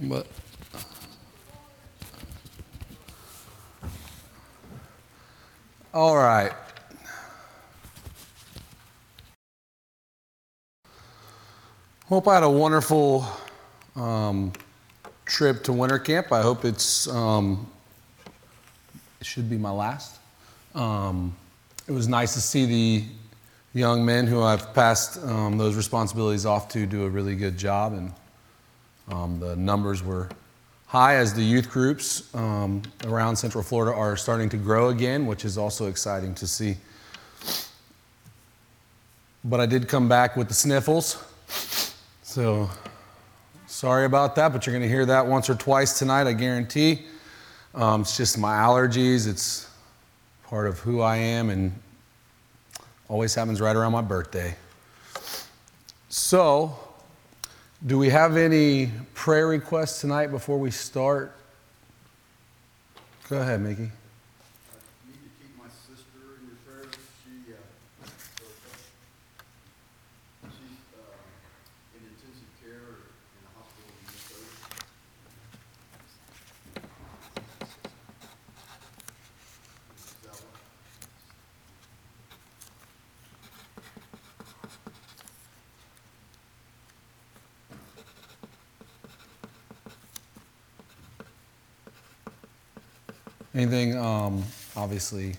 But all right. Hope I had a wonderful um, trip to winter camp. I hope it's um, it should be my last. Um, it was nice to see the young men who I've passed um, those responsibilities off to do a really good job, and um, the numbers were high as the youth groups um, around Central Florida are starting to grow again, which is also exciting to see. But I did come back with the sniffles, so sorry about that. But you're going to hear that once or twice tonight, I guarantee. Um, it's just my allergies. It's part of who I am, and always happens right around my birthday. So, do we have any prayer requests tonight before we start? Go ahead, Mickey. need to keep my sister in your prayers. She, uh, she's, uh, in intensive care in a hospital in Minnesota. Stella. Anything, um, obviously,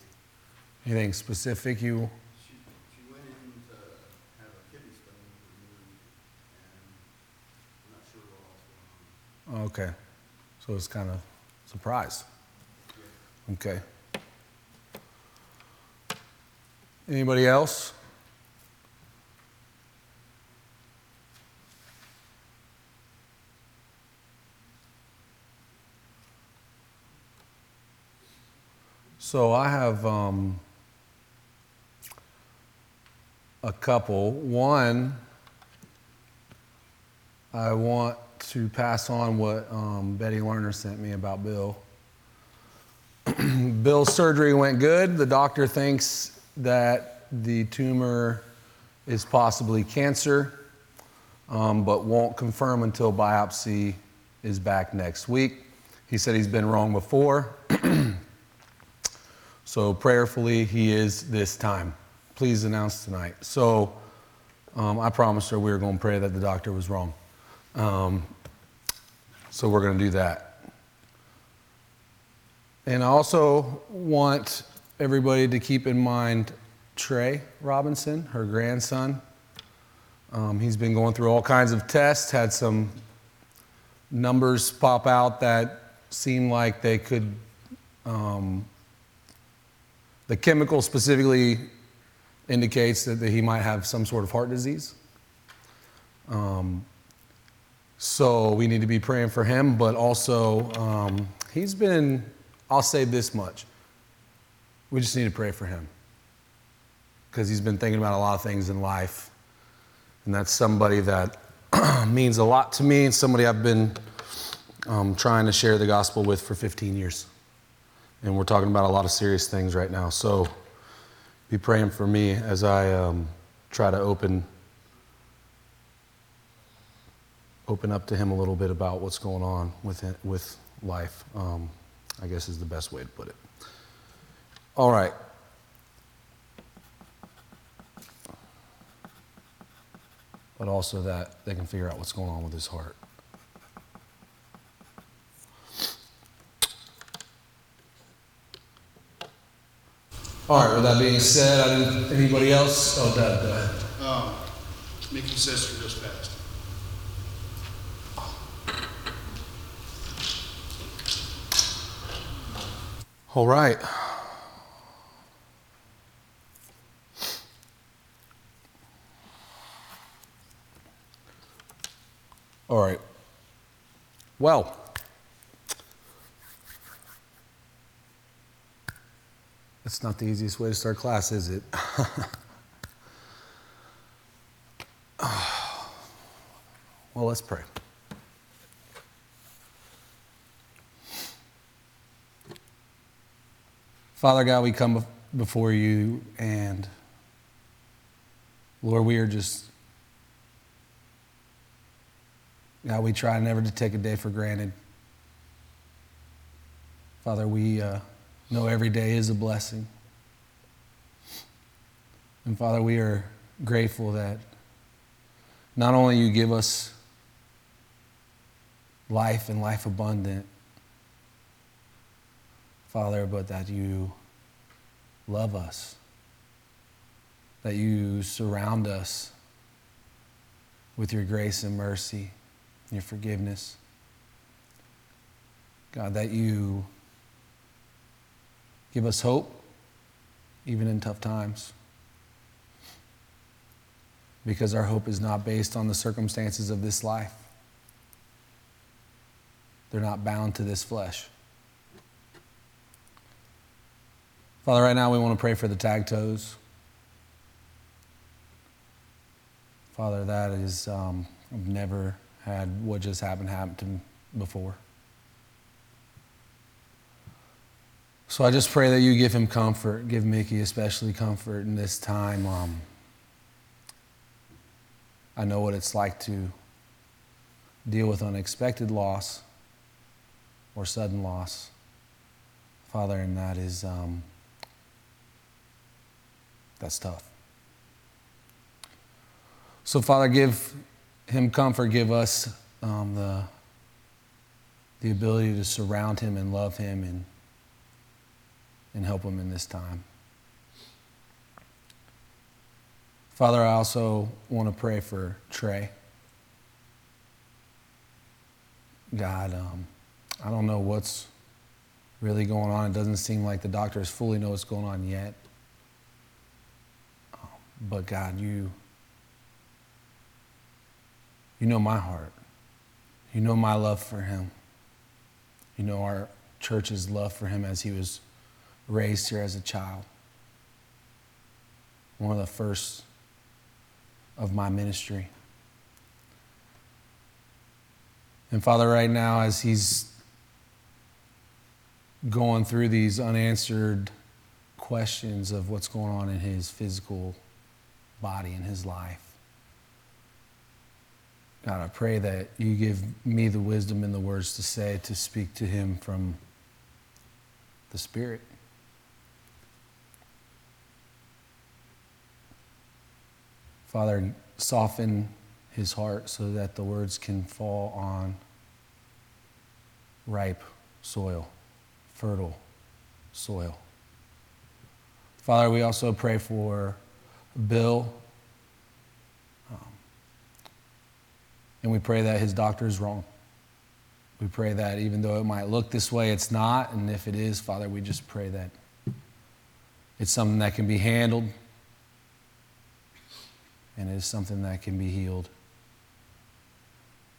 anything specific you? She, she went in to have a kidney stone removed and I'm not sure what else. Okay, so it's kind of surprise. Okay. Anybody else? So I have um, a couple. One, I want to pass on what um, Betty Lerner sent me about Bill. Bill's surgery went good. The doctor thinks that the tumor is possibly cancer, um, but won't confirm until biopsy is back next week. He said he's been wrong before. so prayerfully, he is this time. Please announce tonight. So um, I promised her we were going to pray that the doctor was wrong. Um, so we're going to do that. And I also want everybody to keep in mind Trey Robinson, her grandson. Um, he's been going through all kinds of tests, had some numbers pop out that seem like they could, um, the chemical specifically indicates that, that he might have some sort of heart disease. Um, so we need to be praying for him, but also um, he's been, I'll say this much. We just need to pray for him because he's been thinking about a lot of things in life. And that's somebody that means a lot to me and somebody I've been um, trying to share the gospel with for 15 years. And we're talking about a lot of serious things right now. So be praying for me as I um, try to open open up to him a little bit about what's going on with it, with life. Um, I guess is the best way to put it. All right. But also that they can figure out what's going on with his heart. All right. With that being said, I didn't, anybody else? Oh, Dad, go ahead. Um, Mickey's sister just passed. All right. All right. Well, that's not the easiest way to start class, is it? well, let's pray. Father God, we come before you and Lord, we are just God, we try never to take a day for granted. Father, we uh, know every day is a blessing. And Father, we are grateful that not only you give us life and life abundant, Father, but that you love us, that you surround us with your grace and mercy, your forgiveness. God, that you give us hope even in tough times. Because our hope is not based on the circumstances of this life. They're not bound to this flesh. Father, right now we want to pray for the tag toes. Father, that is, um, I've never had what just happened happen to me before. So I just pray that you give him comfort, give Mickey especially comfort in this time. Um, I know what it's like to deal with unexpected loss or sudden loss, Father, and that is um, that's tough. So, Father, give him comfort, give us um, the the ability to surround him and love him and and help him in this time. Father, I also want to pray for Trey. God, um, I don't know what's really going on. It doesn't seem like the doctors fully know what's going on yet. Um, but God, you, you know my heart. You know my love for him. You know our church's love for him as he was raised here as a child. One of the first of my ministry. And Father, right now, as he's going through these unanswered questions of what's going on in his physical body and his life, God, I pray that you give me the wisdom and the words to say to speak to him from the Spirit. Father, soften his heart so that the words can fall on ripe soil, fertile soil. Father, we also pray for Bill. Um, and we pray that his doctor is wrong. We pray that even though it might look this way, it's not. And if it is, Father, we just pray that it's something that can be handled and it is something that can be healed.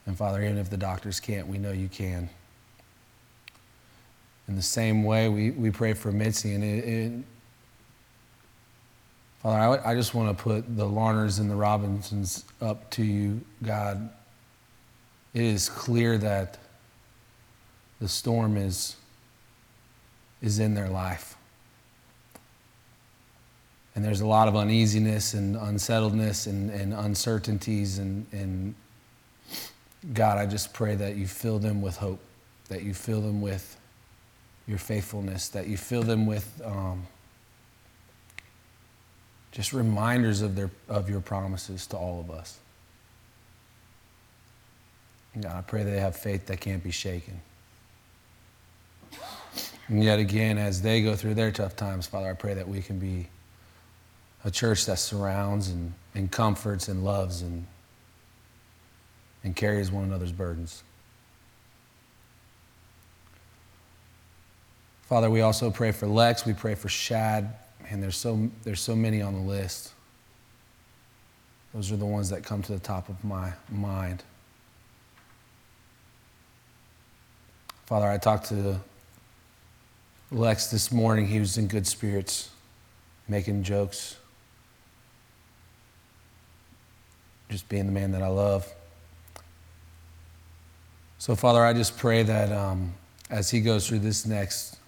And Father, even if the doctors can't, we know you can. In the same way, we, we pray for Mitzi. And it, it, Father, I, I just want to put the Larners and the Robinsons up to you, God. It is clear that the storm is, is in their life. And there's a lot of uneasiness and unsettledness and, and uncertainties. And, and God, I just pray that you fill them with hope, that you fill them with your faithfulness, that you fill them with um, just reminders of, their, of your promises to all of us. God, I pray they have faith that can't be shaken. And yet again, as they go through their tough times, Father, I pray that we can be a church that surrounds and, and comforts and loves and, and carries one another's burdens. Father, we also pray for Lex. We pray for Shad. And there's so, there's so many on the list. Those are the ones that come to the top of my mind. Father, I talked to Lex this morning. He was in good spirits, making jokes, just being the man that I love. So, Father, I just pray that um, as he goes through this next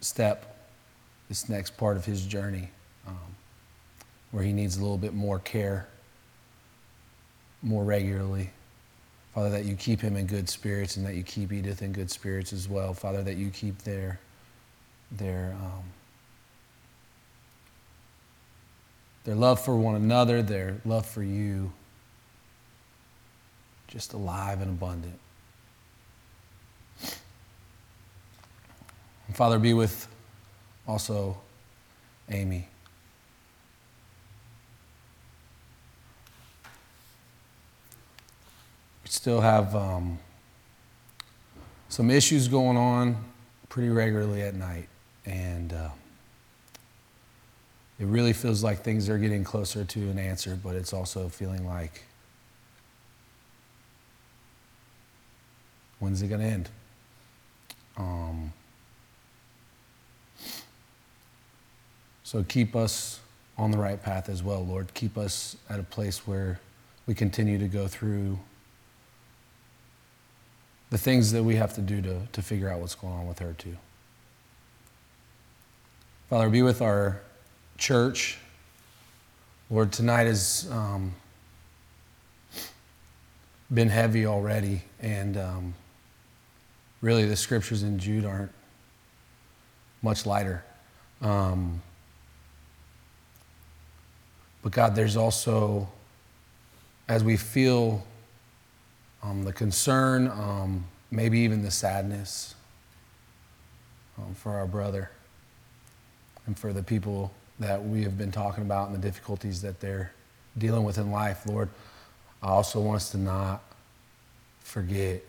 step, this next part of his journey, um, where he needs a little bit more care more regularly, Father, that you keep him in good spirits and that you keep Edith in good spirits as well. Father, that you keep their, their, um, their love for one another, their love for you, just alive and abundant. And Father, be with also Amy. We still have um, some issues going on pretty regularly at night, and uh, it really feels like things are getting closer to an answer, but it's also feeling like when's it going to end? Um, so keep us on the right path as well, Lord. Keep us at a place where we continue to go through the things that we have to do to, to figure out what's going on with her, too. Father, be with our church. Lord, tonight has um, been heavy already, and um, really the scriptures in Jude aren't much lighter. Um, but God, there's also, as we feel um, the concern, um, maybe even the sadness um, for our brother and for the people that we have been talking about and the difficulties that they're dealing with in life. Lord, I also want us to not forget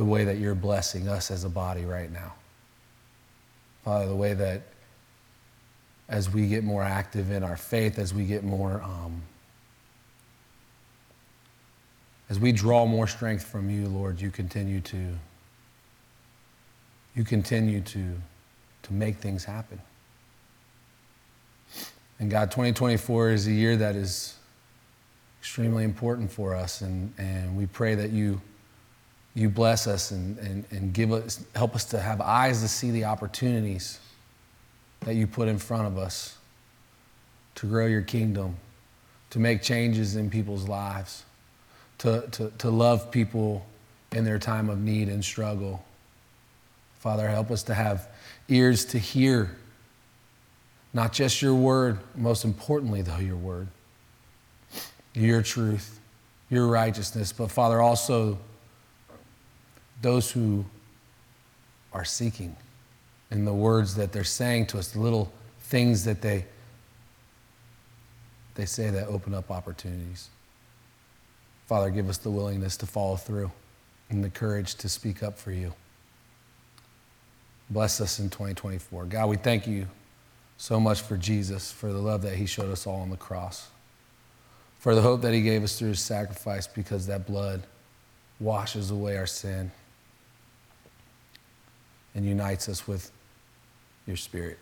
the way that you're blessing us as a body right now. Father, the way that as we get more active in our faith, as we get more, um, as we draw more strength from you, Lord, you continue to, you continue to, to make things happen. And God, 2024 is a year that is extremely important for us, and, and we pray that you, you bless us and, and, and give us, help us to have eyes to see the opportunities that you put in front of us to grow your kingdom, to make changes in people's lives, to, to, to love people in their time of need and struggle. Father, help us to have ears to hear not just your word, most importantly, though, your word, your truth, your righteousness, but Father, also those who are seeking in the words that they're saying to us, the little things that they, they say that open up opportunities. Father, give us the willingness to follow through and the courage to speak up for you. Bless us in 2024. God, we thank you so much for Jesus, for the love that he showed us all on the cross, for the hope that he gave us through his sacrifice because that blood washes away our sin and unites us with your spirit.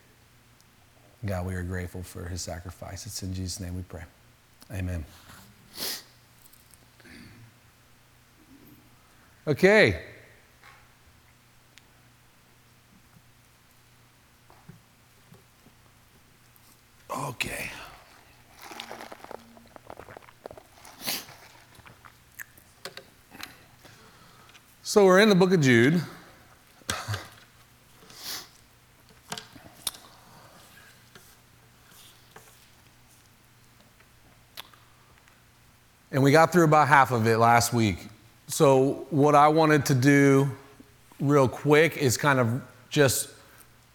God, we are grateful for his sacrifice. It's in Jesus' name we pray. Amen. Okay. Okay. So we're in the book of Jude. And we got through about half of it last week. So, what I wanted to do real quick is kind of just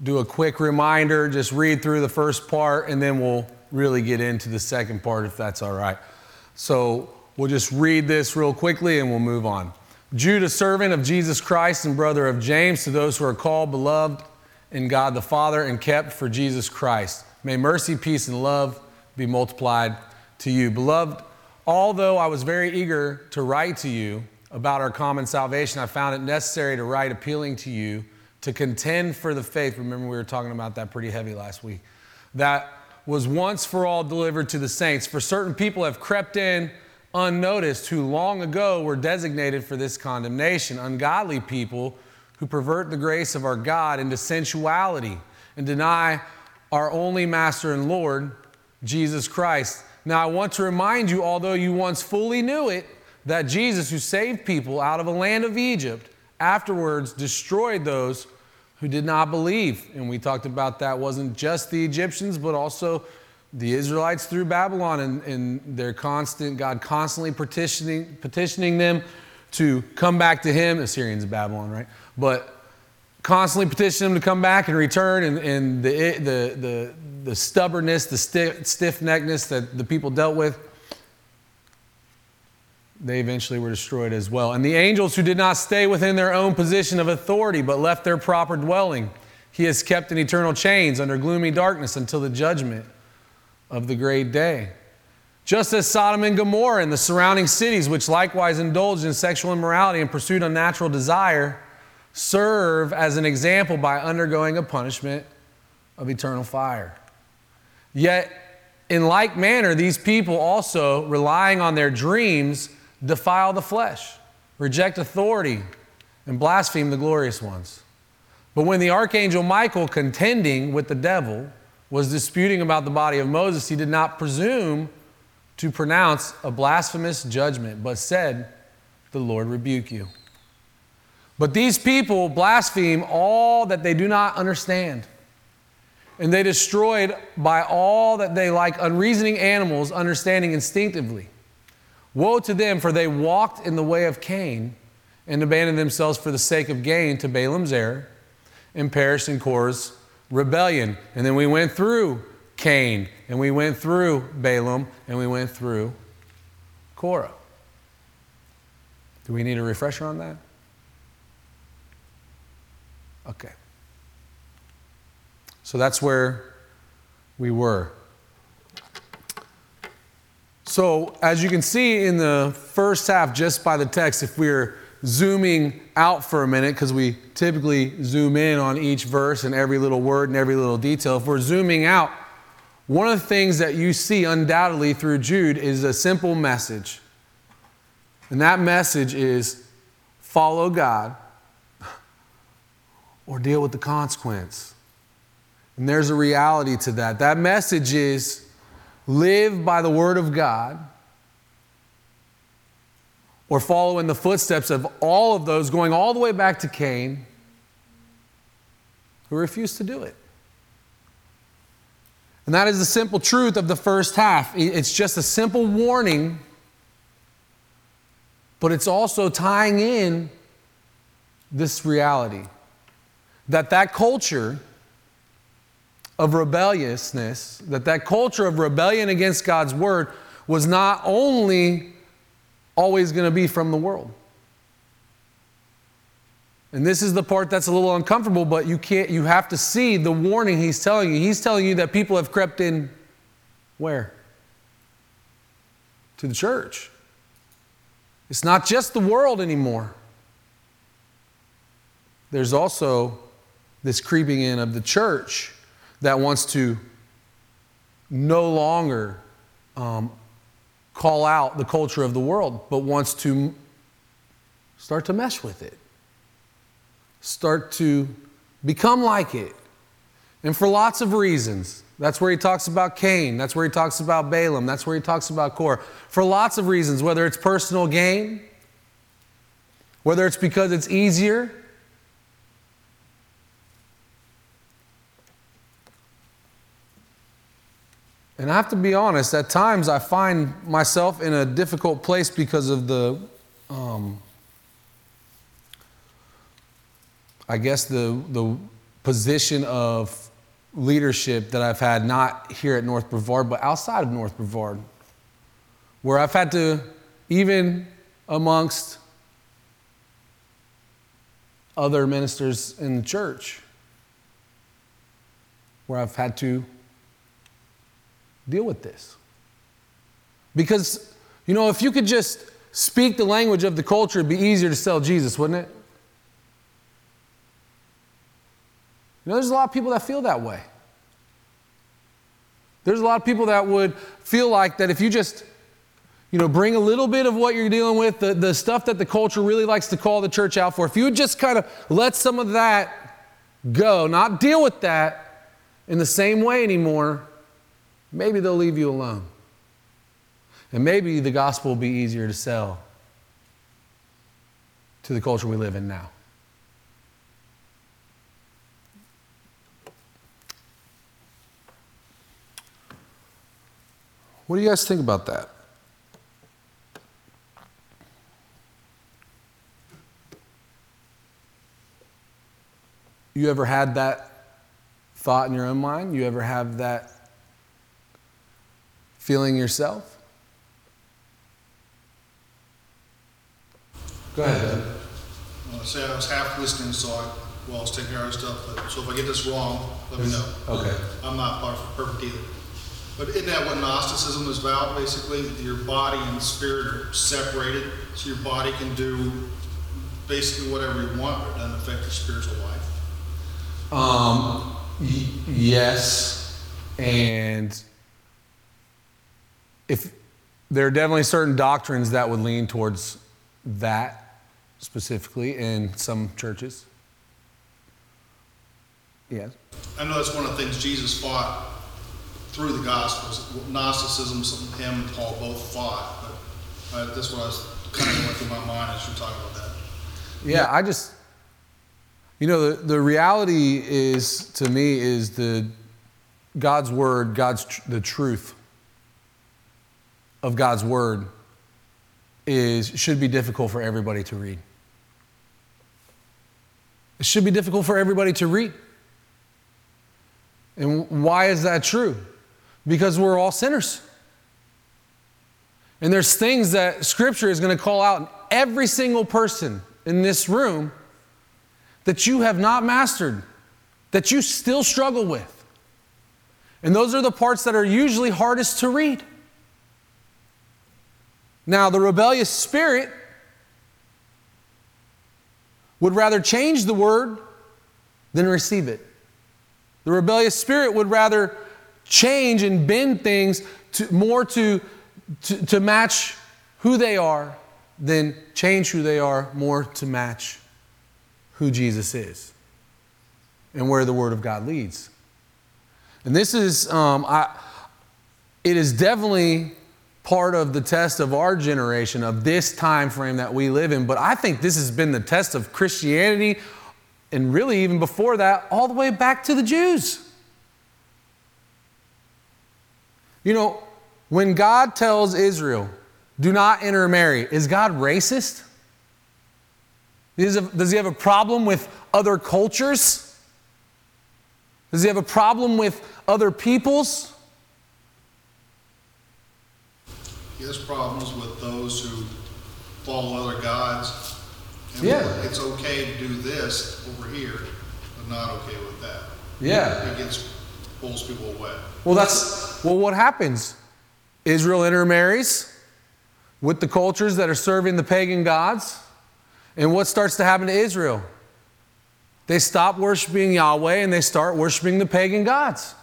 do a quick reminder, just read through the first part, and then we'll really get into the second part if that's all right. So, we'll just read this real quickly and we'll move on. Jude, a servant of Jesus Christ and brother of James, to those who are called, beloved in God the Father, and kept for Jesus Christ. May mercy, peace, and love be multiplied to you. Beloved, Although I was very eager to write to you about our common salvation, I found it necessary to write appealing to you to contend for the faith. Remember, we were talking about that pretty heavy last week. That was once for all delivered to the saints. For certain people have crept in unnoticed who long ago were designated for this condemnation. Ungodly people who pervert the grace of our God into sensuality and deny our only Master and Lord, Jesus Christ. Now, I want to remind you, although you once fully knew it, that Jesus, who saved people out of a land of Egypt, afterwards destroyed those who did not believe. And we talked about that wasn't just the Egyptians, but also the Israelites through Babylon and, and their constant, God constantly petitioning, petitioning them to come back to Him. Assyrians of Babylon, right? But constantly petitioning them to come back and return, and, and the, the, the, the stubbornness, the stiff, stiff neckness that the people dealt with they eventually were destroyed as well. And the angels who did not stay within their own position of authority, but left their proper dwelling, he has kept in eternal chains under gloomy darkness until the judgment of the great day. Just as Sodom and Gomorrah and the surrounding cities, which likewise indulged in sexual immorality and pursued unnatural desire, serve as an example by undergoing a punishment of eternal fire. Yet, in like manner, these people also, relying on their dreams, defile the flesh, reject authority, and blaspheme the glorious ones. But when the archangel Michael, contending with the devil, was disputing about the body of Moses, he did not presume to pronounce a blasphemous judgment, but said, The Lord rebuke you. But these people blaspheme all that they do not understand. And they destroyed by all that they, like unreasoning animals, understanding instinctively. Woe to them, for they walked in the way of Cain and abandoned themselves for the sake of gain to Balaam's error and perished in Korah's rebellion. And then we went through Cain and we went through Balaam and we went through Korah. Do we need a refresher on that? Okay. So that's where we were. So, as you can see in the first half, just by the text, if we're zooming out for a minute, because we typically zoom in on each verse and every little word and every little detail, if we're zooming out, one of the things that you see undoubtedly through Jude is a simple message. And that message is follow God or deal with the consequence. And there's a reality to that. That message is live by the Word of God or follow in the footsteps of all of those, going all the way back to Cain, who refused to do it. And that is the simple truth of the first half. It's just a simple warning, but it's also tying in this reality that that culture of rebelliousness, that that culture of rebellion against God's word was not only always going to be from the world. And this is the part that's a little uncomfortable, but you can't you have to see the warning he's telling you. He's telling you that people have crept in where? To the church. It's not just the world anymore. There's also this creeping in of the church that wants to no longer um, call out the culture of the world, but wants to start to mesh with it, start to become like it. And for lots of reasons. That's where he talks about Cain. That's where he talks about Balaam. That's where he talks about Korah. For lots of reasons, whether it's personal gain, whether it's because it's easier And I have to be honest, at times I find myself in a difficult place because of the, um, I guess, the, the position of leadership that I've had, not here at North Brevard, but outside of North Brevard, where I've had to, even amongst other ministers in the church, where I've had to deal with this. Because, you know, if you could just speak the language of the culture, it'd be easier to sell Jesus, wouldn't it? You know, there's a lot of people that feel that way. There's a lot of people that would feel like that if you just, you know, bring a little bit of what you're dealing with, the, the stuff that the culture really likes to call the church out for, if you would just kind of let some of that go, not deal with that in the same way anymore, maybe they'll leave you alone. And maybe the gospel will be easier to sell to the culture we live in now. What do you guys think about that? You ever had that thought in your own mind? You ever have that feeling yourself? Go ahead. Well, I say I was half listening, so I, while I was taking care of stuff, but, so if I get this wrong, let me know. Okay. I'm not perfect either. But isn't that what Gnosticism is about, basically? Your body and spirit are separated, so your body can do basically whatever you want, but it doesn't affect your spiritual life. Um, y- yes, and if there are definitely certain doctrines that would lean towards that specifically in some churches. Yes. I know that's one of the things Jesus fought through the Gospels. Gnosticism, something him and Paul both fought, but uh, that's what I was kind of going through my mind as you're talking about that. Yeah, I just, you know, the, the reality is to me is the God's word, God's tr- the truth of God's word is should be difficult for everybody to read. It should be difficult for everybody to read. And why is that true? Because we're all sinners. And there's things that Scripture is going to call out in every single person in this room that you have not mastered, that you still struggle with. And those are the parts that are usually hardest to read. Now, the rebellious spirit would rather change the word than receive it. The rebellious spirit would rather change and bend things to, more to, to, to match who they are than change who they are more to match who Jesus is and where the Word of God leads. And this is, um, I, it is definitely part of the test of our generation, of this time frame that we live in. But I think this has been the test of Christianity, and really even before that, all the way back to the Jews. You know, when God tells Israel, do not intermarry, is God racist? Does he have a problem with other cultures? Does he have a problem with other peoples? He has problems with those who follow other gods. And Yeah. It's okay to do this over here, but not okay with that. Yeah. It gets, pulls people away. Well, that's well. What happens? Israel intermarries with the cultures that are serving the pagan gods, and what starts to happen to Israel? They stop worshiping Yahweh and they start worshiping the pagan gods.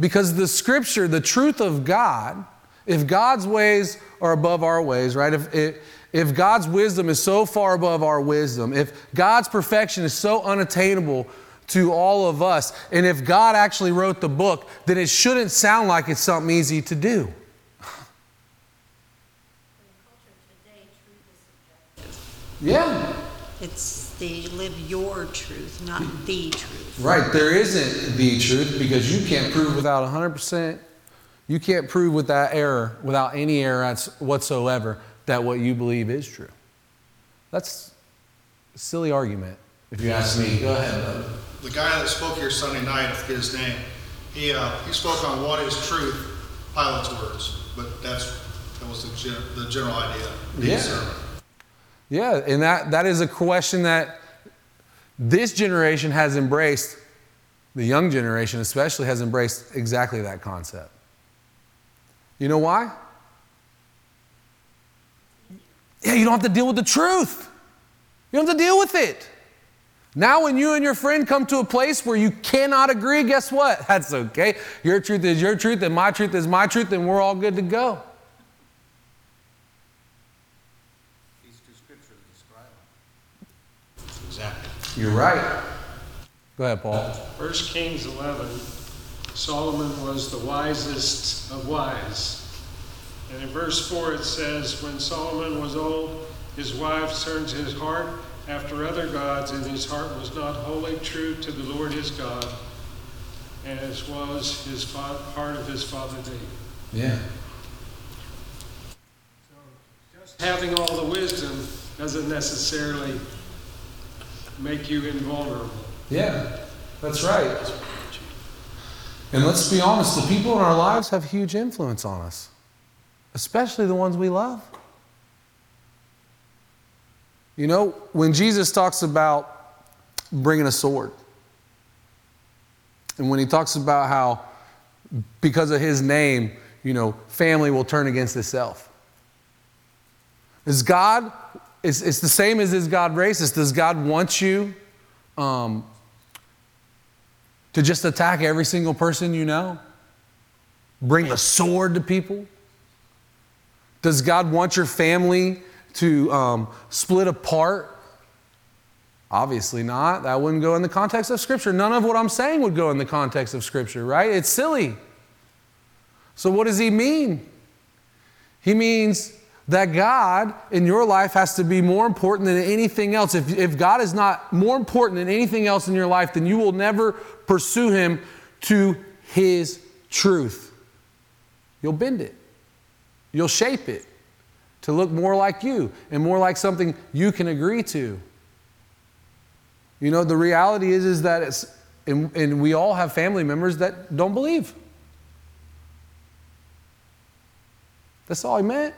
Because the scripture, the truth of God, if God's ways are above our ways, right? If, if, if God's wisdom is so far above our wisdom, if God's perfection is so unattainable to all of us, and if God actually wrote the book, then it shouldn't sound like it's something easy to do. Yeah. It's the live your truth, not the truth. Right, there isn't the truth because you can't prove without 100%, you can't prove without error, without any error whatsoever, that what you believe is true. That's a silly argument, if you ask me. Go ahead, bud. The guy that spoke here Sunday night, I forget his name, he, uh, he spoke on what is truth, Pilate's words, but that's, that was the gen, the general idea. of the Yeah. sermon. Yeah, and that, that is a question that this generation has embraced, the young generation especially has embraced exactly that concept. You know why? Yeah, you don't have to deal with the truth. You don't have to deal with it. Now, when you and your friend come to a place where you cannot agree, guess what? That's okay. Your truth is your truth, and my truth is my truth, and we're all good to go. These two scriptures describe it. Exactly. You're right. Go ahead, Paul. First Kings 11, Solomon was the wisest of wise. And in verse 4 it says, When Solomon was old, his wives turned his heart after other gods, and his heart was not wholly true to the Lord his God, as was his fa- heart of his father David. Yeah. So just having all the wisdom doesn't necessarily make you invulnerable. Yeah, that's right. And let's be honest, the people in our lives have huge influence on us, especially the ones we love. You know, when Jesus talks about bringing a sword, and when he talks about how because of his name, you know, family will turn against itself. Is God, it's, it's the same as is God racist? Does God want you um, to just attack every single person you know? Bring the sword to people? Does God want your family to um, split apart? Obviously not. That wouldn't go in the context of Scripture. None of what I'm saying would go in the context of Scripture, right? It's silly. So, what does he mean? He means that God in your life has to be more important than anything else. If, if God is not more important than anything else in your life, then you will never pursue him to his truth. You'll bend it, you'll shape it to look more like you and more like something you can agree to. You know, the reality is, is that it's, and, and we all have family members that don't believe. That's all he meant.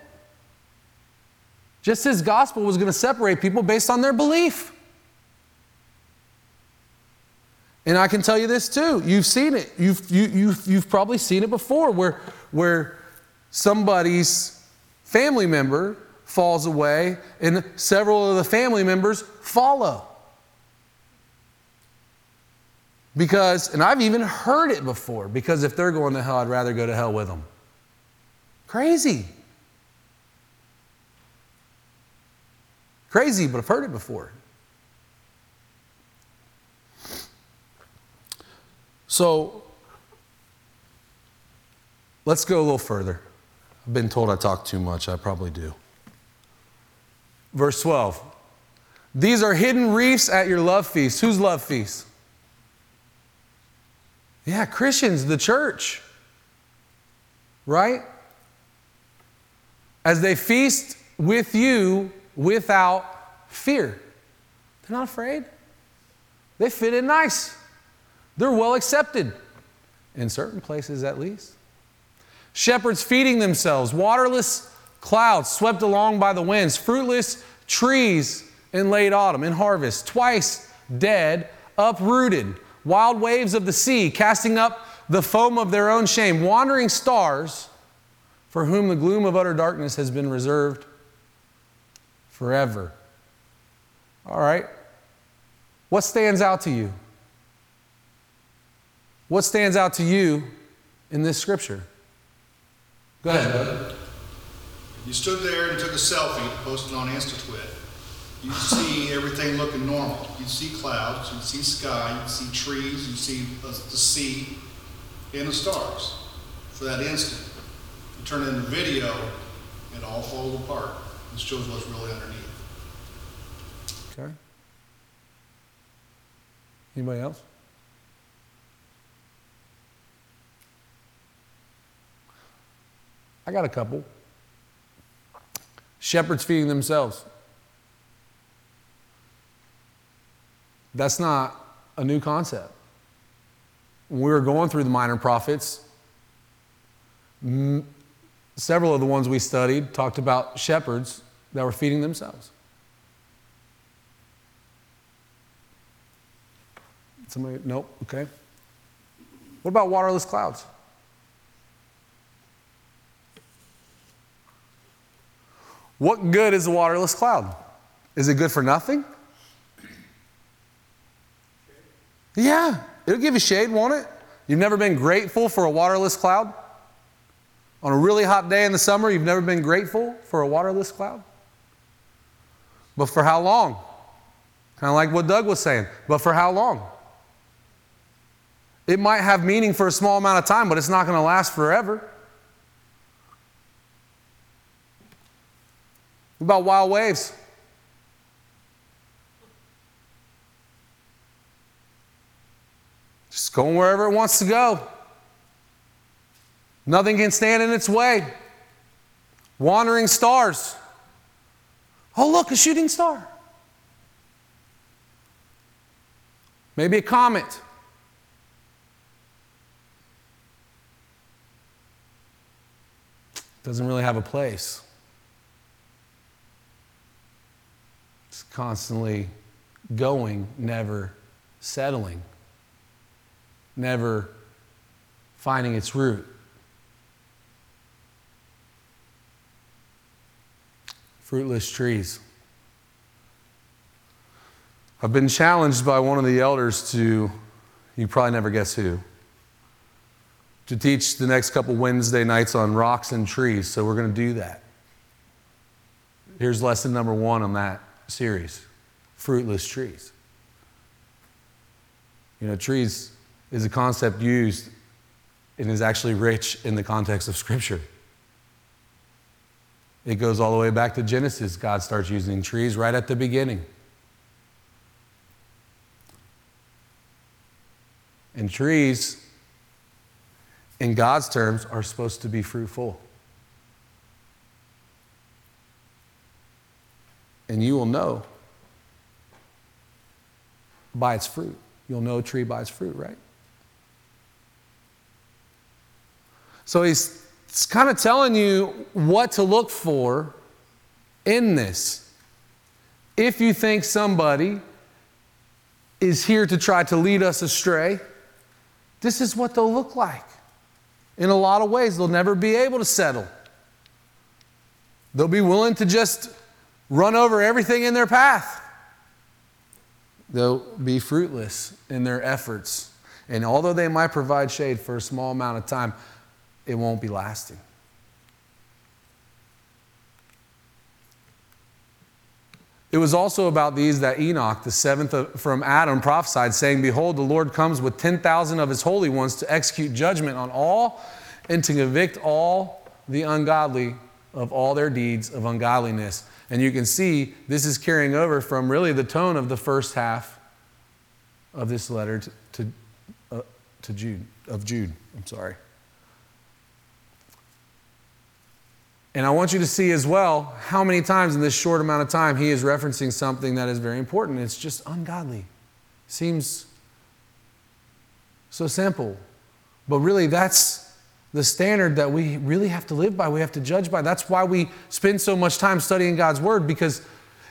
Just his gospel was going to separate people based on their belief. And I can tell you this too. You've seen it. You've, you, you've, you've probably seen it before where, where somebody's family member falls away and several of the family members follow. Because, and I've even heard it before, because if they're going to hell, I'd rather go to hell with them. Crazy. Crazy, but I've heard it before. So, let's go a little further. I've been told I talk too much. I probably do. Verse 12. These are hidden reefs at your love feast. Whose love feast? Yeah, Christians, the church. Right? As they feast with you without fear. They're not afraid. They fit in nice. They're well accepted, in certain places at least. Shepherds feeding themselves, waterless clouds swept along by the winds, fruitless trees in late autumn, in harvest, twice dead, uprooted, wild waves of the sea casting up the foam of their own shame, wandering stars for whom the gloom of utter darkness has been reserved forever. All right. What stands out to you? What stands out to you in this scripture? Go ahead. You stood there and took a selfie, posted on InstaTwit. You see everything looking normal. You see clouds, you see sky, you see trees, you see the, the sea, and the stars for that instant. You turn it into video, it all falls apart. It shows what's really underneath. Okay. Anybody else? I got a couple. Shepherds feeding themselves. That's not a new concept. When we were going through the minor prophets, m- several of the ones we studied talked about shepherds that were feeding themselves. Somebody, nope, okay. What about waterless clouds? What good is a waterless cloud? Is it good for nothing? Yeah, it'll give you shade, won't it? You've never been grateful for a waterless cloud? On a really hot day in the summer, you've never been grateful for a waterless cloud? But for how long? Kind of like what Doug was saying. But for how long? It might have meaning for a small amount of time, but it's not going to last forever. What about wild waves? Just going wherever it wants to go. Nothing can stand in its way. Wandering stars. Oh, look, a shooting star. Maybe a comet. Doesn't really have a place. It's constantly going, never settling, never finding its root. Fruitless trees. I've been challenged by one of the elders to, you probably never guess who, to teach the next couple Wednesday nights on rocks and trees. So we're going to do that. Here's lesson number one on that series fruitless trees. You know, trees is a concept used and is actually rich in the context of Scripture. It goes all the way back to Genesis. God starts using trees right at the beginning. And trees, in God's terms, are supposed to be fruitful. And you will know by its fruit. You'll know a tree by its fruit, right? So he's, he's kind of telling you what to look for in this. If you think somebody is here to try to lead us astray, this is what they'll look like. In a lot of ways, they'll never be able to settle. They'll be willing to just run over everything in their path. They'll be fruitless in their efforts. And although they might provide shade for a small amount of time, it won't be lasting. It was also about these that Enoch, the seventh from Adam, prophesied, saying, Behold, the Lord comes with 10,000 of his holy ones to execute judgment on all and to convict all the ungodly of all their deeds of ungodliness. And you can see this is carrying over from really the tone of the first half of this letter to, to, uh, to Jude, of Jude. I'm sorry. And I want you to see as well how many times in this short amount of time he is referencing something that is very important. It's just ungodly. Seems so simple. But really, that's the standard that we really have to live by, we have to judge by. That's why we spend so much time studying God's word because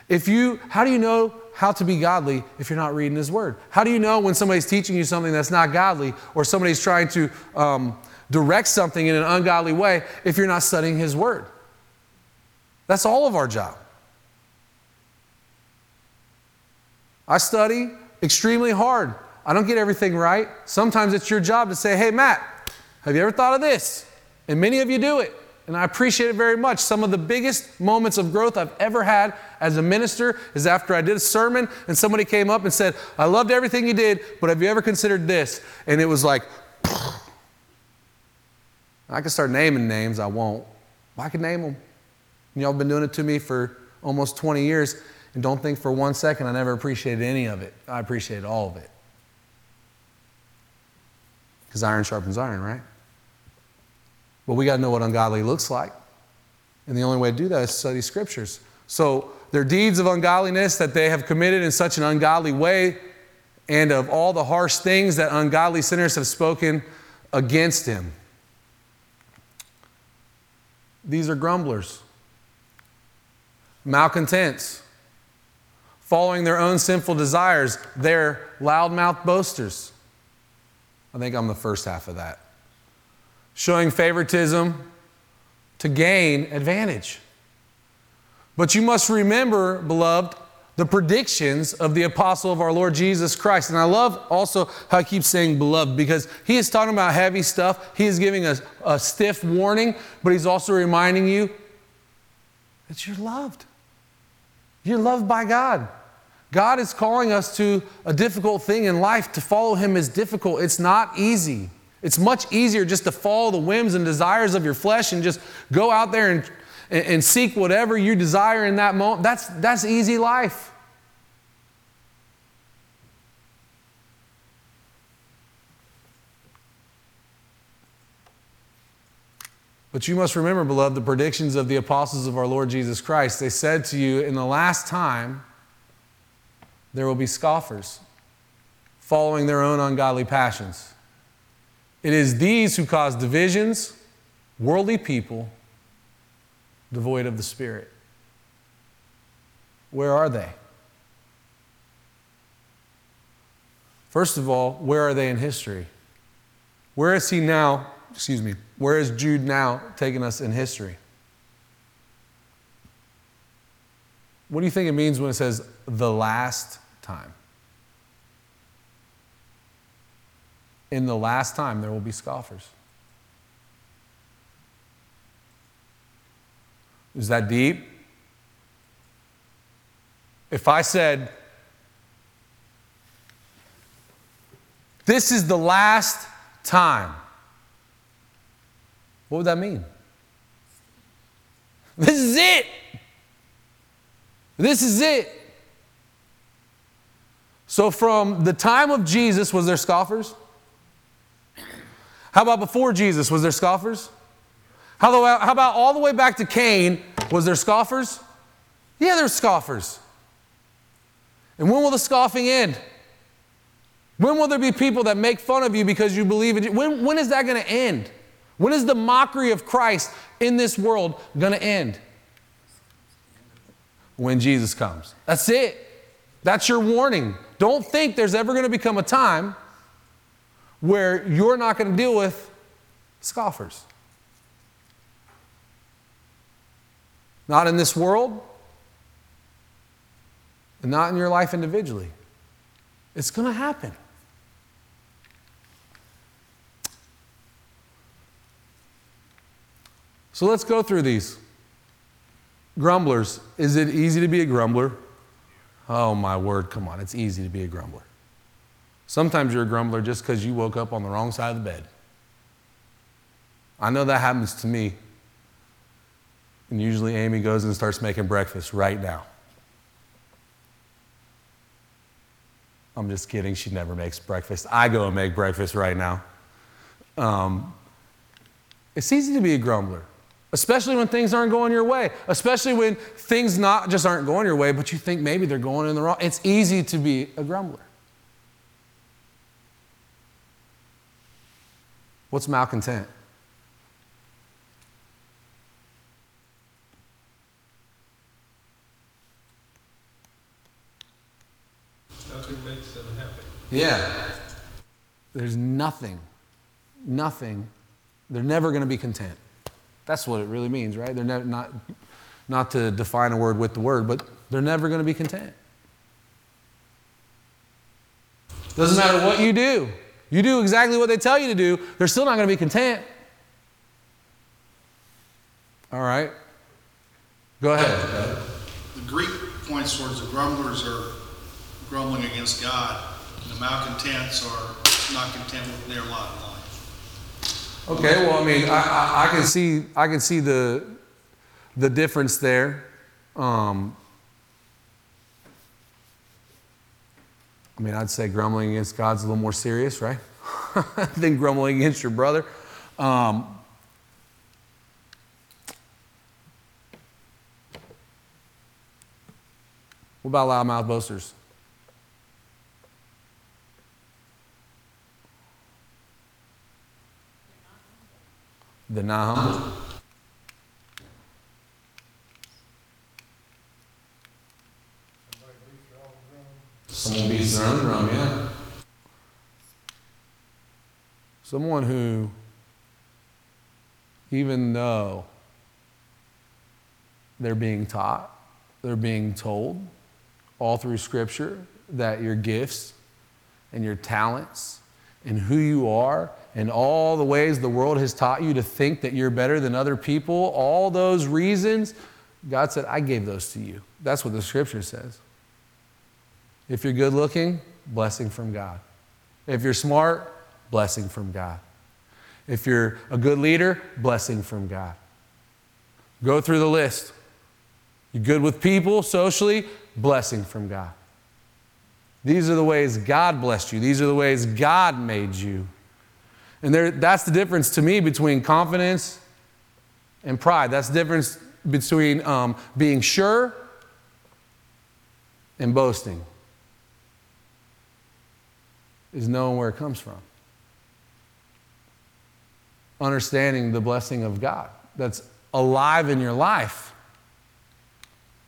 if you, how do you know how to be godly if you're not reading his word? How do you know when somebody's teaching you something that's not godly or somebody's trying to um, direct something in an ungodly way if you're not studying his word? That's all of our job. I study extremely hard. I don't get everything right. Sometimes it's your job to say, hey, Matt, have you ever thought of this? And many of you do it. And I appreciate it very much. Some of the biggest moments of growth I've ever had as a minister is after I did a sermon and somebody came up and said, I loved everything you did, but have you ever considered this? And it was like, I could start naming names, I won't. I can name them. Y'all have been doing it to me for almost 20 years, and don't think for one second I never appreciated any of it. I appreciated all of it. Because iron sharpens iron, right? But we got to know what ungodly looks like. And the only way to do that is study scriptures. So, their deeds of ungodliness that they have committed in such an ungodly way, and of all the harsh things that ungodly sinners have spoken against him. These are grumblers malcontents, following their own sinful desires. They're loudmouth boasters. I think I'm the first half of that. Showing favoritism to gain advantage. But you must remember, beloved, the predictions of the apostle of our Lord Jesus Christ. And I love also how I keep saying beloved because he is talking about heavy stuff. He is giving us a, a stiff warning, but he's also reminding you that you're loved. You're loved by God. God is calling us to a difficult thing in life. To follow Him is difficult. It's not easy. It's much easier just to follow the whims and desires of your flesh and just go out there and, and, and seek whatever you desire in that moment, that's, that's easy life. But you must remember, beloved, the predictions of the apostles of our Lord Jesus Christ. They said to you, in the last time, there will be scoffers following their own ungodly passions. It is these who cause divisions, worldly people, devoid of the Spirit. Where are they? First of all, where are they in history? Where is he now? Excuse me. Where is Jude now taking us in history? What do you think it means when it says the last time? In the last time, there will be scoffers. Is that deep? If I said, This is the last time, what would that mean? This is it. This is it. So, from the time of Jesus, was there scoffers? How about before Jesus? Was there scoffers? How about, all the way back to Cain? Was there scoffers? Yeah, there's scoffers. And when will the scoffing end? When will there be people that make fun of you because you believe in when, when is that going to end? When is the mockery of Christ in this world going to end? When Jesus comes. That's it. That's your warning. Don't think there's ever going to become a time where you're not going to deal with scoffers. Not in this world, and not in your life individually. It's going to happen. So let's go through these. Grumblers. Is it easy to be a grumbler? Oh, my word, come on. It's easy to be a grumbler. Sometimes you're a grumbler just because you woke up on the wrong side of the bed. I know that happens to me. And usually Amy goes and starts making breakfast right now. I'm just kidding. She never makes breakfast. I go and make breakfast right now. Um, it's easy to be a grumbler, especially when things aren't going your way, especially when things not just aren't going your way, but you think maybe they're going in the wrong. It's easy to be a grumbler. What's malcontent? Nothing makes them happy. Yeah. There's nothing, nothing. They're never going to be content. That's what it really means, right? They're never, not, not to define a word with the word, but they're never going to be content. Doesn't matter what you do. You do exactly what they tell you to do, they're still not going to be content. All right. Go ahead. The Greek points towards the grumblers are grumbling against God. and The malcontents are not content with their lot. Okay, well, I mean, I, I, I can see, I can see the, the difference there. Um, I mean, I'd say grumbling against God's a little more serious, right? than grumbling against your brother. Um, what about loudmouth boasters? They're humble. Someone beats their own drum, yeah. Someone who, even though they're being taught, they're being told all through Scripture that your gifts and your talents and who you are and all the ways the world has taught you to think that you're better than other people, all those reasons, God said, I gave those to you. That's what the Scripture says. If you're good looking, blessing from God. If you're smart, blessing from God. If you're a good leader, blessing from God. Go through the list. You're good with people socially? Blessing from God. These are the ways God blessed you. These are the ways God made you. And there, that's the difference to me between confidence and pride. That's the difference between um, being sure and boasting, is knowing where it comes from. Understanding the blessing of God that's alive in your life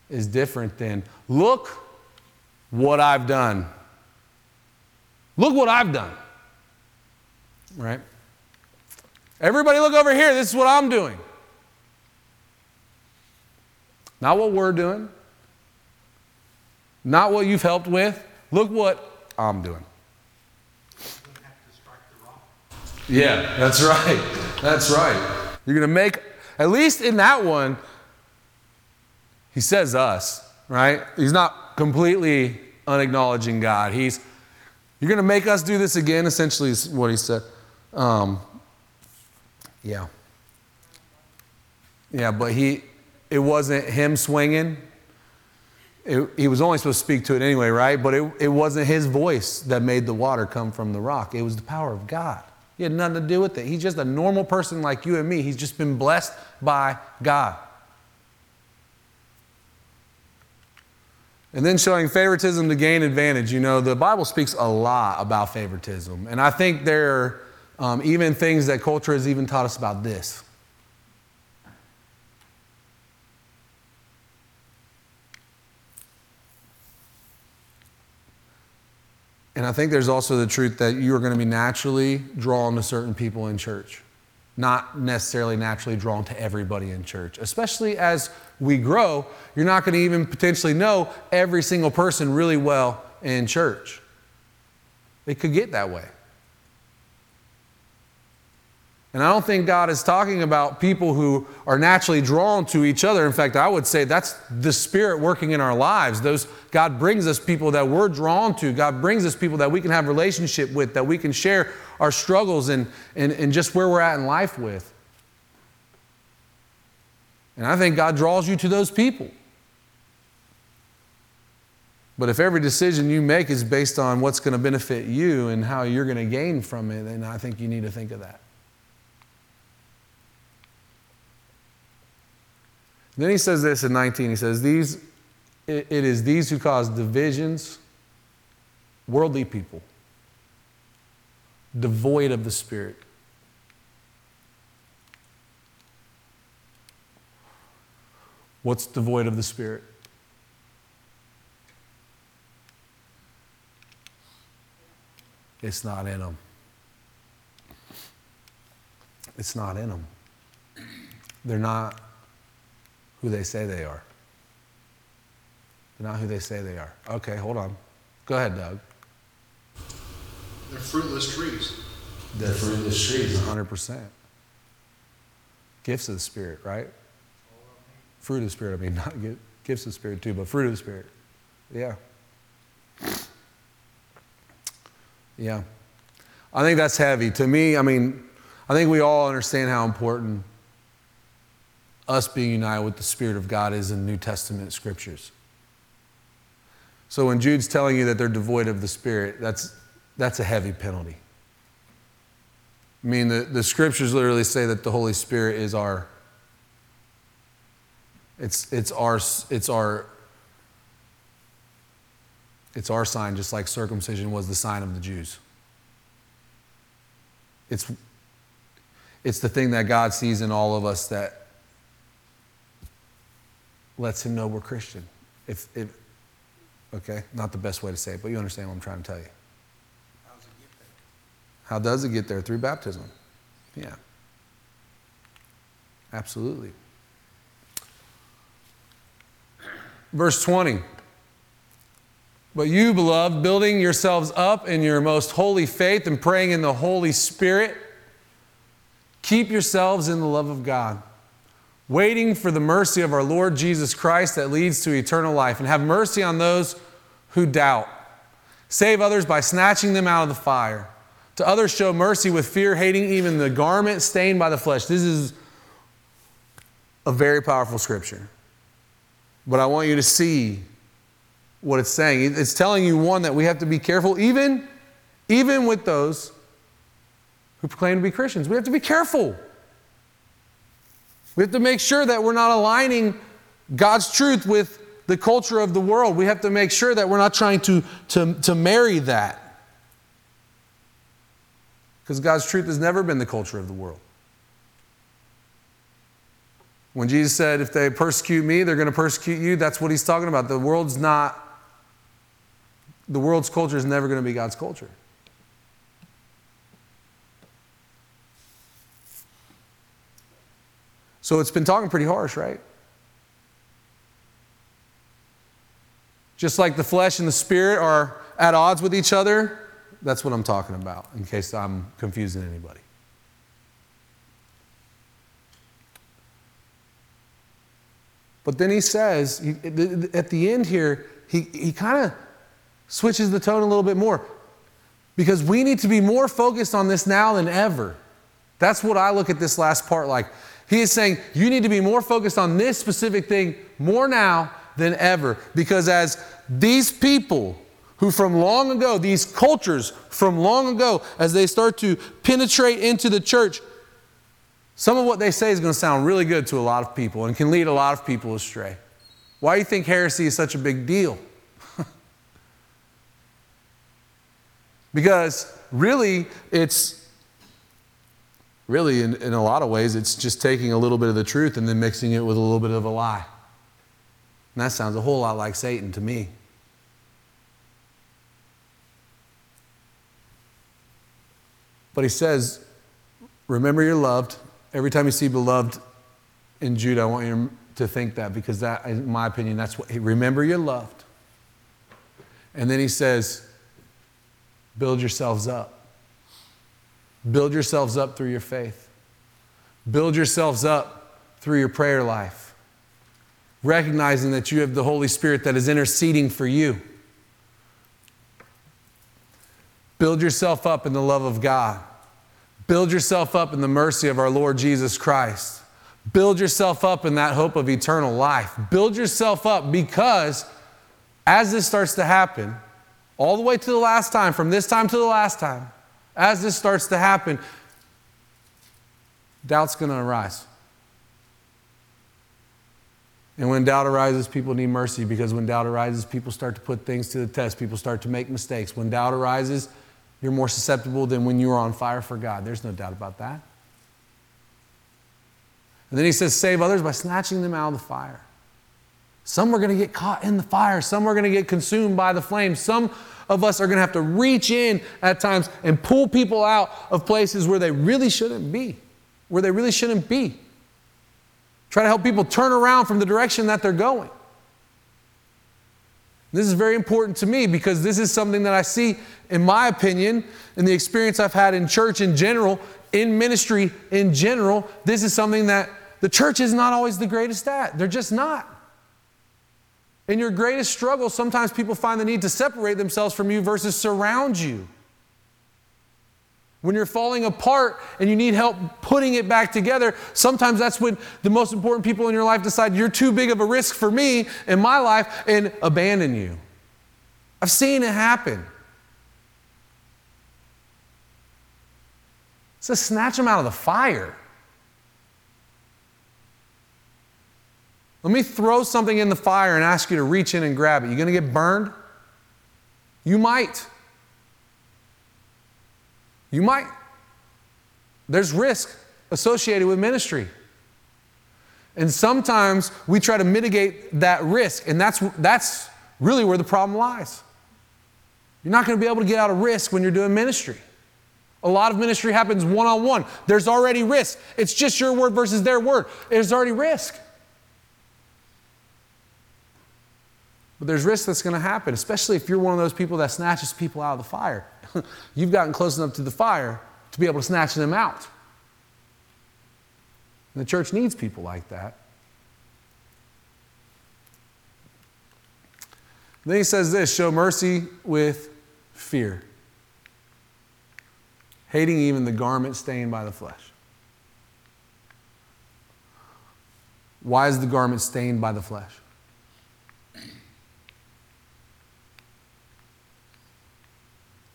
is different than, look what I've done. Look what I've done. Right? Everybody, look over here. This is what I'm doing. Not what we're doing, not what you've helped with. Look what I'm doing. Yeah, that's right. That's right. You're going to make, at least in that one, he says us, right? He's not completely unacknowledging God. He's, you're going to make us do this again, essentially, is what he said. Um, yeah. Yeah, but he, it wasn't him swinging. It, he was only supposed to speak to it anyway, right? But it, it wasn't his voice that made the water come from the rock. It was the power of God. He had nothing to do with it. He's just a normal person like you and me. He's just been blessed by God. And then showing favoritism to gain advantage. You know, the Bible speaks a lot about favoritism. And I think there um, even things that culture has even taught us about this. And I think there's also the truth that you are going to be naturally drawn to certain people in church, not necessarily naturally drawn to everybody in church. Especially as we grow, you're not going to even potentially know every single person really well in church. It could get that way. And I don't think God is talking about people who are naturally drawn to each other. In fact, I would say that's the Spirit working in our lives. Those God brings us people that we're drawn to. God brings us people that we can have relationship with, that we can share our struggles and, and, and just where we're at in life with. And I think God draws you to those people. But if every decision you make is based on what's going to benefit you and how you're going to gain from it, then I think you need to think of that. Then he says this in 19. He says, These, it, it is these who cause divisions, worldly people, devoid of the Spirit. What's devoid of the Spirit? It's not in them. It's not in them. They're not who they say they are. They're not who they say they are. Okay, hold on. Go ahead, Doug. They're fruitless trees. The fruit of the trees, 100%. Gifts of the Spirit, right? Fruit of the Spirit, I mean, not gifts of the Spirit too, but fruit of the Spirit. Yeah. Yeah. I think that's heavy. To me, I mean, I think we all understand how important us being united with the Spirit of God is in New Testament scriptures. So when Jude's telling you that they're devoid of the Spirit, that's, that's a heavy penalty. I mean, the, the scriptures literally say that the Holy Spirit is our, it's, it's our, it's our, it's our sign, just like circumcision was the sign of the Jews. It's, it's the thing that God sees in all of us that lets him know we're Christian. If, if, okay, not the best way to say it, but you understand what I'm trying to tell you. How does it get there? Through baptism. Yeah. Absolutely. Verse 20. But you, beloved, building yourselves up in your most holy faith and praying in the Holy Spirit, keep yourselves in the love of God waiting for the mercy of our Lord Jesus Christ that leads to eternal life, and have mercy on those who doubt. Save others by snatching them out of the fire. To others, show mercy with fear, hating even the garment stained by the flesh. This is a very powerful scripture. But I want you to see what it's saying. It's telling you, one, that we have to be careful, even, even with those who proclaim to be Christians. We have to be careful. We have to make sure that we're not aligning God's truth with the culture of the world. We have to make sure that we're not trying to, to, to marry that. Because God's truth has never been the culture of the world. When Jesus said, if they persecute me, they're going to persecute you, that's what he's talking about. The world's not, the world's culture is never going to be God's culture. So it's been talking pretty harsh, right? Just like the flesh and the spirit are at odds with each other, that's what I'm talking about, in case I'm confusing anybody. But then he says, at the end here, he, he kind of switches the tone a little bit more. Because we need to be more focused on this now than ever. That's what I look at this last part like. He is saying, you need to be more focused on this specific thing more now than ever. Because as these people who from long ago, these cultures from long ago, as they start to penetrate into the church, some of what they say is going to sound really good to a lot of people and can lead a lot of people astray. Why do you think heresy is such a big deal? because really, it's really, in, in a lot of ways, it's just taking a little bit of the truth and then mixing it with a little bit of a lie. And that sounds a whole lot like Satan to me. But he says, Remember you're loved. Every time you see beloved in Jude, I want you to think that because that, in my opinion, that's what, he remember you're loved. And then he says, build yourselves up. Build yourselves up through your faith. Build yourselves up through your prayer life. Recognizing that you have the Holy Spirit that is interceding for you. Build yourself up in the love of God. Build yourself up in the mercy of our Lord Jesus Christ. Build yourself up in that hope of eternal life. Build yourself up because as this starts to happen, all the way to the last time, from this time to the last time, as this starts to happen, doubt's going to arise. And when doubt arises, people need mercy because when doubt arises, people start to put things to the test. People start to make mistakes. When doubt arises, you're more susceptible than when you are on fire for God. There's no doubt about that. And then he says, save others by snatching them out of the fire. Some are going to get caught in the fire. Some are going to get consumed by the flames. Some of us are going to have to reach in at times and pull people out of places where they really shouldn't be, where they really shouldn't be. Try to help people turn around from the direction that they're going. This is very important to me because this is something that I see, in my opinion, in the experience I've had in church in general, in ministry in general. This is something that the church is not always the greatest at. They're just not. In your greatest struggle, sometimes people find the need to separate themselves from you versus surround you. When you're falling apart and you need help putting it back together, sometimes that's when the most important people in your life decide you're too big of a risk for me in my life and abandon you. I've seen it happen. It's So snatch them out of the fire. Let me throw something in the fire and ask you to reach in and grab it. You going to get burned? You might. You might. There's risk associated with ministry. And sometimes we try to mitigate that risk, and that's, that's really where the problem lies. You're not going to be able to get out of risk when you're doing ministry. A lot of ministry happens one on one. There's already risk. It's just your word versus their word. There's already risk. But there's risk that's going to happen, especially if you're one of those people that snatches people out of the fire. You've gotten close enough to the fire to be able to snatch them out. And the church needs people like that. Then he says this show mercy with fear, hating even the garment stained by the flesh. Why is the garment stained by the flesh?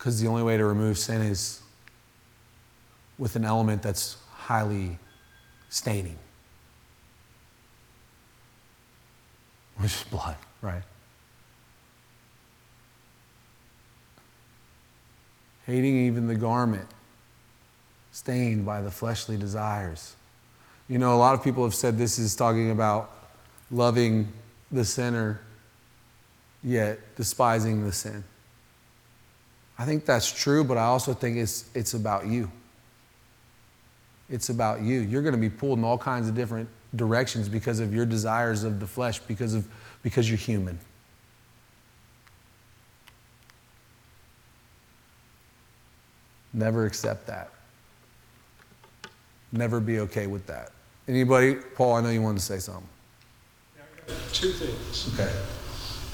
Because the only way to remove sin is with an element that's highly staining, which is blood, right? Hating even the garment stained by the fleshly desires. You know, a lot of people have said this is talking about loving the sinner, yet despising the sin. I think that's true, but I also think it's, it's about you. It's about you. You're going to be pulled in all kinds of different directions because of your desires of the flesh, because, of, because you're human. Never accept that. Never be okay with that. Anybody? Paul, I know you wanted to say something. Two things. Okay.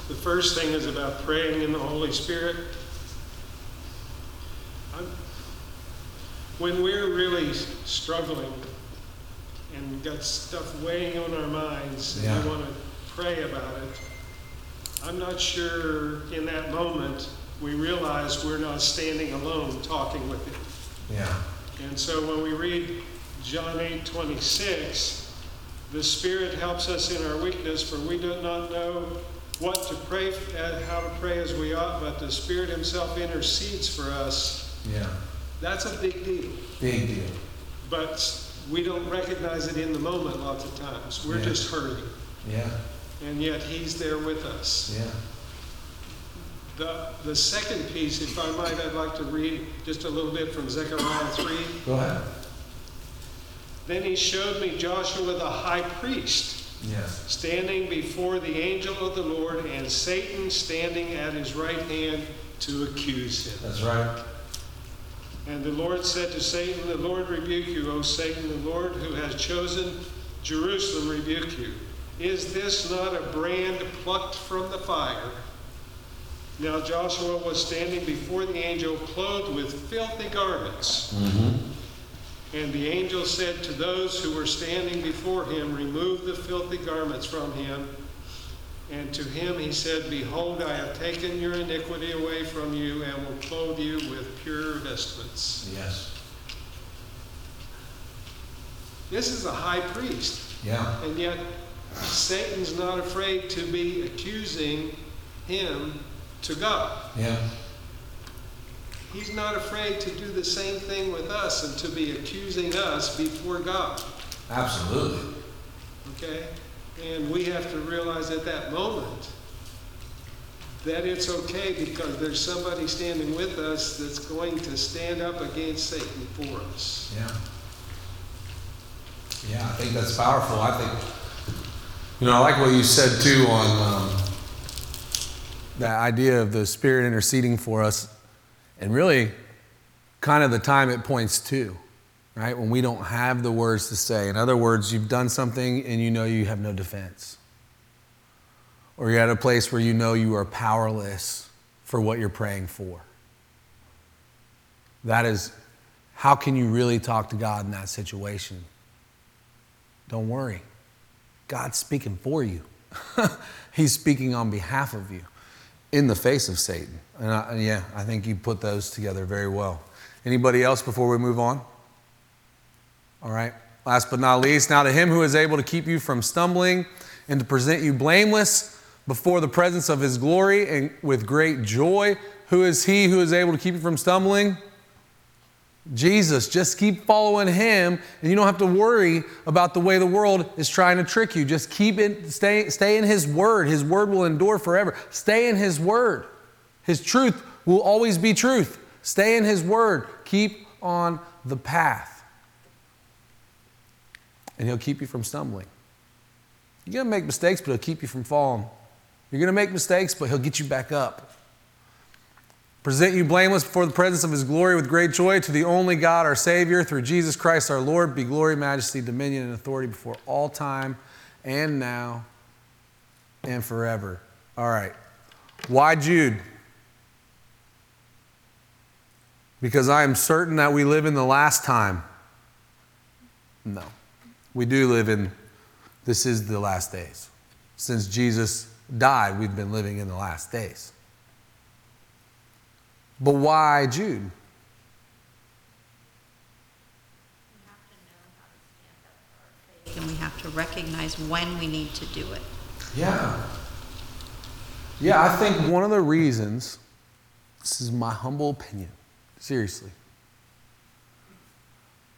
The first thing is about praying in the Holy Spirit. I'm, when we're really struggling and we've got stuff weighing on our minds Yeah. and we want to pray about it, I'm not sure in that moment we realize we're not standing alone talking with Him. Yeah. And so when we read John 8 26, the Spirit helps us in our weakness, for we do not know what to pray, uh, how to pray as we ought, but the Spirit Himself intercedes for us. Yeah. That's a big deal. Big deal. But we don't recognize it in the moment lots of times. We're Yeah. just hurting. Yeah. And yet He's there with us. Yeah. The, the second piece, if I might, I'd like to read just a little bit from Zechariah 3. Go ahead. Then he showed me Joshua the high priest Yes. standing before the angel of the Lord, and Satan standing at his right hand to accuse him. That's right. And the Lord said to Satan, The Lord rebuke you, O Satan, the Lord who has chosen Jerusalem rebuke you. Is this not a brand plucked from the fire? Now Joshua was standing before the angel, clothed with filthy garments. Mm-hmm. And the angel said to those who were standing before him, Remove the filthy garments from him. And to him he said, Behold, I have taken your iniquity away from you and will clothe you with pure vestments. Yes. This is a high priest, Yeah. and yet Satan's not afraid to be accusing him to God. Yeah. He's not afraid to do the same thing with us and to be accusing us before God. Absolutely. Okay? And we have to realize at that moment that it's okay because there's somebody standing with us that's going to stand up against Satan for us. Yeah. Yeah, I think that's powerful. I think, you know, I like what you said too on um, that idea of the Spirit interceding for us, and really kind of the time it points to, right? When we don't have the words to say. In other words, you've done something and you know you have no defense. Or you're at a place where you know you are powerless for what you're praying for. That is, how can you really talk to God in that situation? Don't worry. God's speaking for you. He's speaking on behalf of you in the face of Satan. And, I, and yeah, I think you put those together very well. Anybody else before we move on? All right. Last but not least, now to him who is able to keep you from stumbling and to present you blameless before the presence of his glory and with great joy. Who is he who is able to keep you from stumbling? Jesus. Just keep following him, and you don't have to worry about the way the world is trying to trick you. Just keep it, stay, stay in his word. His word will endure forever. Stay in his word. His truth will always be truth. Stay in his word. Keep on the path. And he'll keep you from stumbling. You're going to make mistakes, but he'll keep you from falling. You're going to make mistakes, but he'll get you back up. Present you blameless before the presence of his glory with great joy to the only God, our Savior, through Jesus Christ our Lord, be glory, majesty, dominion, and authority before all time and now and forever. All right. Why Jude? Because I am certain that we live in the last time. No. We do live in this is the last days. Since Jesus died, we've been living in the last days. But why Jude? And we have to recognize when we need to do it. Yeah. Yeah, I think one of the reasons, this is my humble opinion, seriously,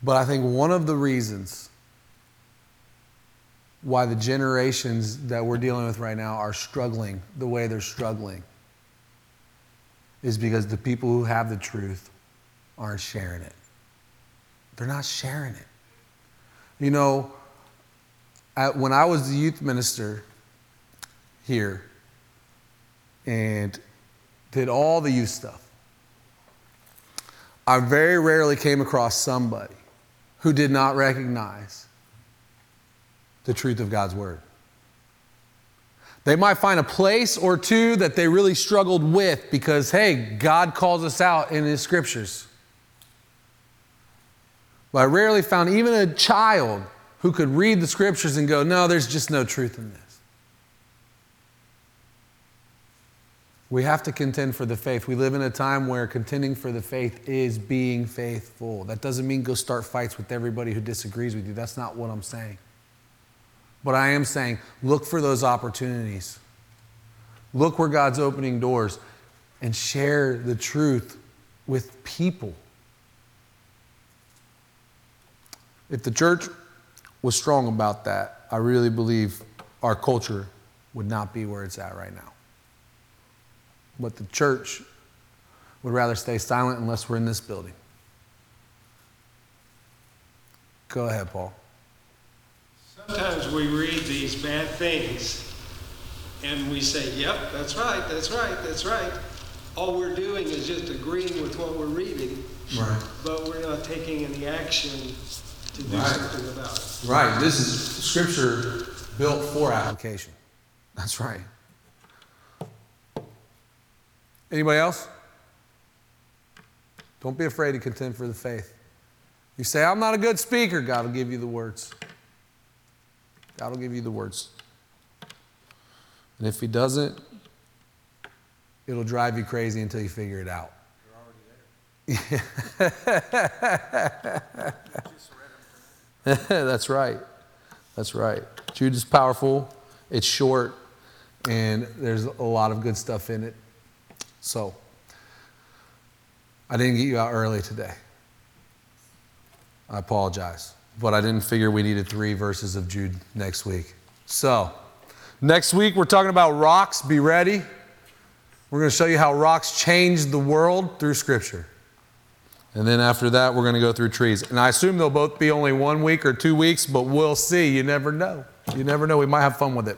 but I think one of the reasons why the generations that we're dealing with right now are struggling the way they're struggling is because the people who have the truth aren't sharing it. They're not sharing it. You know, when I was the youth minister here and did all the youth stuff, I very rarely came across somebody who did not recognize the truth of God's word. They might find a place or two that they really struggled with because, hey, God calls us out in His scriptures. But I rarely found even a child who could read the scriptures and go, no, there's just no truth in this. We have to contend for the faith. We live in a time where contending for the faith is being faithful. That doesn't mean go start fights with everybody who disagrees with you. That's not what I'm saying. But I am saying look for those opportunities. Look where God's opening doors and share the truth with people. If the church was strong about that, I really believe our culture would not be where it's at right now. But the church would rather stay silent unless we're in this building. Go ahead, Paul. Sometimes we read these bad things and we say, yep, that's right, that's right, that's right. All we're doing is just agreeing with what we're reading, Right. but we're not taking any action to do Right. something about it. Right. This is scripture built for application. That's right. Anybody else? Don't be afraid to contend for the faith. You say, I'm not a good speaker, God will give you the words. God will give you the words. And if He doesn't, it'll drive you crazy until you figure it out. That's right. That's right. Jude is powerful, it's short, and there's a lot of good stuff in it. So, I didn't get you out early today. I apologize. But I didn't figure we needed three verses of Jude next week. So, next week we're talking about rocks. Be ready. We're going to show you how rocks changed the world through Scripture. And then after that, we're going to go through trees. And I assume they'll both be only one week or two weeks, but we'll see. You never know. You never know. We might have fun with it.